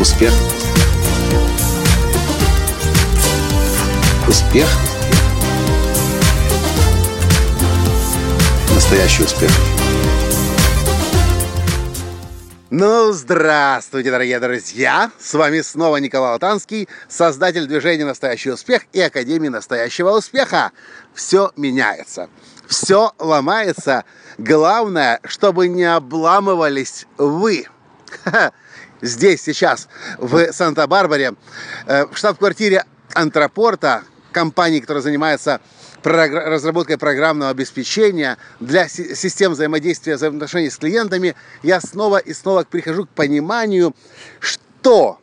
Успех. Успех. Настоящий успех. Ну, здравствуйте, дорогие друзья! С вами снова Николай Латанский, создатель движения «Настоящий успех» и Академии «Настоящего успеха». Все меняется, все ломается. Главное, чтобы не обламывались вы. Здесь, сейчас, в Санта-Барбаре, э, в штаб-квартире Антропорта, компании, которая занимается разработкой программного обеспечения для систем взаимодействия, взаимоотношений с клиентами, я снова и снова прихожу к пониманию, что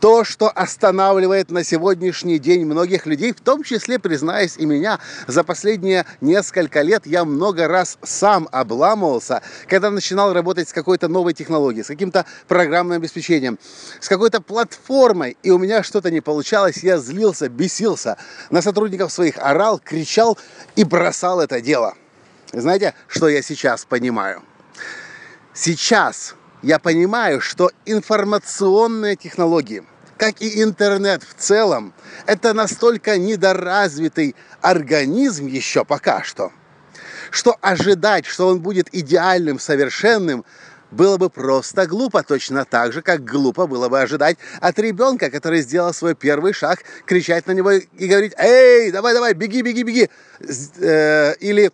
то, что останавливает на сегодняшний день многих людей, в том числе, признаюсь, и меня, за последние несколько лет я много раз сам обламывался, когда начинал работать с какой-то новой технологией, с каким-то программным обеспечением, с какой-то платформой, и у меня что-то не получалось, я злился, бесился, на сотрудников своих орал, кричал и бросал это дело. Знаете, что я сейчас понимаю? Сейчас я понимаю, что информационные технологии, как и интернет в целом, это настолько недоразвитый организм еще пока что, что ожидать, что он будет идеальным, совершенным, было бы просто глупо, точно так же, как глупо было бы ожидать от ребенка, который сделал свой первый шаг, кричать на него и говорить «Эй, давай, давай, беги, беги, беги!» э, Или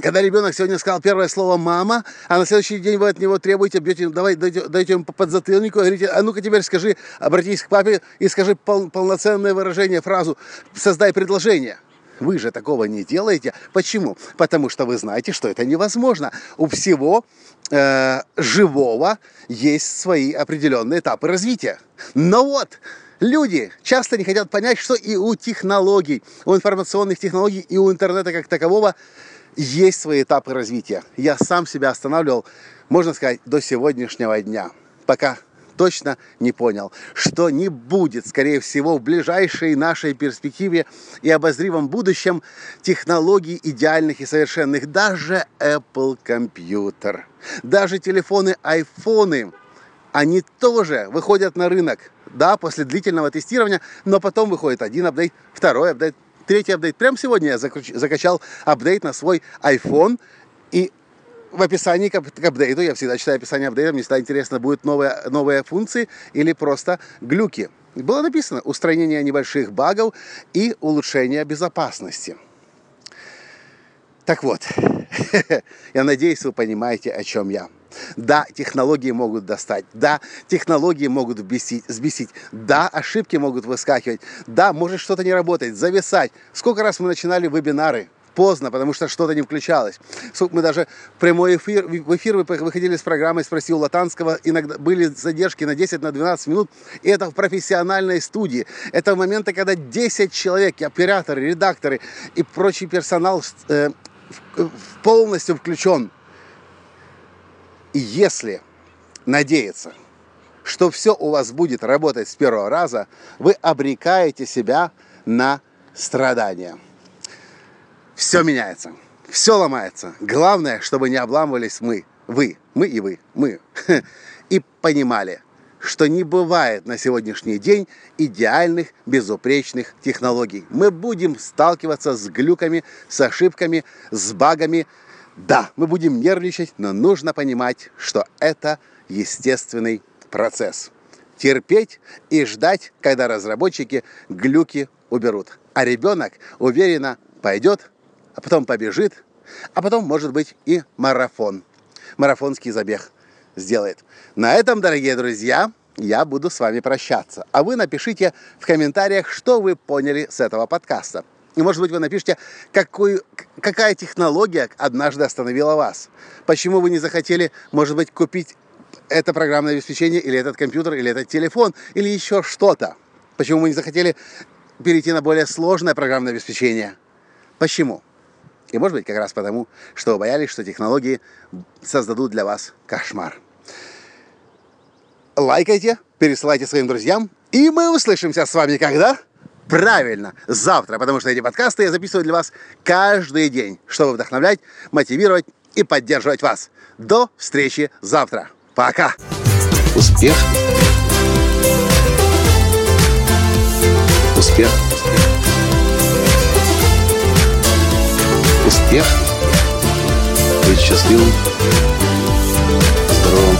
когда ребенок сегодня сказал первое слово «мама», а на следующий день вы от него требуете, бьете, давай, даете, даете ему по подзатыльнику и говорите, а ну-ка теперь скажи, обратись к папе и скажи пол, полноценное выражение, фразу, создай предложение. Вы же такого не делаете. Почему? Потому что вы знаете, что это невозможно. У всего э, живого есть свои определенные этапы развития. Но вот, Люди часто не хотят понять, что и у технологий, у информационных технологий, и у интернета как такового есть свои этапы развития. Я сам себя останавливал, можно сказать, до сегодняшнего дня, пока точно не понял, что не будет, скорее всего, в ближайшей нашей перспективе и обозримом будущем технологий идеальных и совершенных. Даже Apple компьютер, даже телефоны, айфоны, они тоже выходят на рынок, да, после длительного тестирования, но потом выходит один апдейт, второй апдейт, третий апдейт. Прямо сегодня я закачал апдейт на свой iPhone. И в описании к, апдейту, я всегда читаю описание апдейта, мне всегда интересно, будут новые, новые функции или просто глюки. Было написано устранение небольших багов и улучшение безопасности. Так вот, я надеюсь, вы понимаете, о чем я. Да, технологии могут достать. Да, технологии могут взбесить, взбесить. Да, ошибки могут выскакивать. Да, может что-то не работать, зависать. Сколько раз мы начинали вебинары, поздно, потому что что-то не включалось. Мы даже в прямой эфир, в эфир выходили с программой «Спроси у Латанского», иногда были задержки на 10, на 12 минут, и это в профессиональной студии. Это моменты, когда 10 человек, операторы, редакторы и прочий персонал э, полностью включен и если надеяться, что все у вас будет работать с первого раза, вы обрекаете себя на страдания. Все меняется, все ломается. Главное, чтобы не обламывались мы, вы, мы и вы, мы. И понимали, что не бывает на сегодняшний день идеальных, безупречных технологий. Мы будем сталкиваться с глюками, с ошибками, с багами, да, мы будем нервничать, но нужно понимать, что это естественный процесс. Терпеть и ждать, когда разработчики глюки уберут. А ребенок уверенно пойдет, а потом побежит, а потом, может быть, и марафон. Марафонский забег сделает. На этом, дорогие друзья, я буду с вами прощаться. А вы напишите в комментариях, что вы поняли с этого подкаста. И, может быть, вы напишите, какую, какая технология однажды остановила вас. Почему вы не захотели, может быть, купить это программное обеспечение, или этот компьютер, или этот телефон, или еще что-то. Почему вы не захотели перейти на более сложное программное обеспечение. Почему? И может быть как раз потому, что вы боялись, что технологии создадут для вас кошмар. Лайкайте, пересылайте своим друзьям, и мы услышимся с вами когда? правильно, завтра, потому что эти подкасты я записываю для вас каждый день, чтобы вдохновлять, мотивировать и поддерживать вас. До встречи завтра. Пока. Успех. Успех. Успех. Быть счастливым, здоровым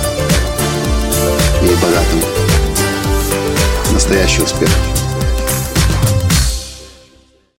и богатым. Настоящий успех. Успех.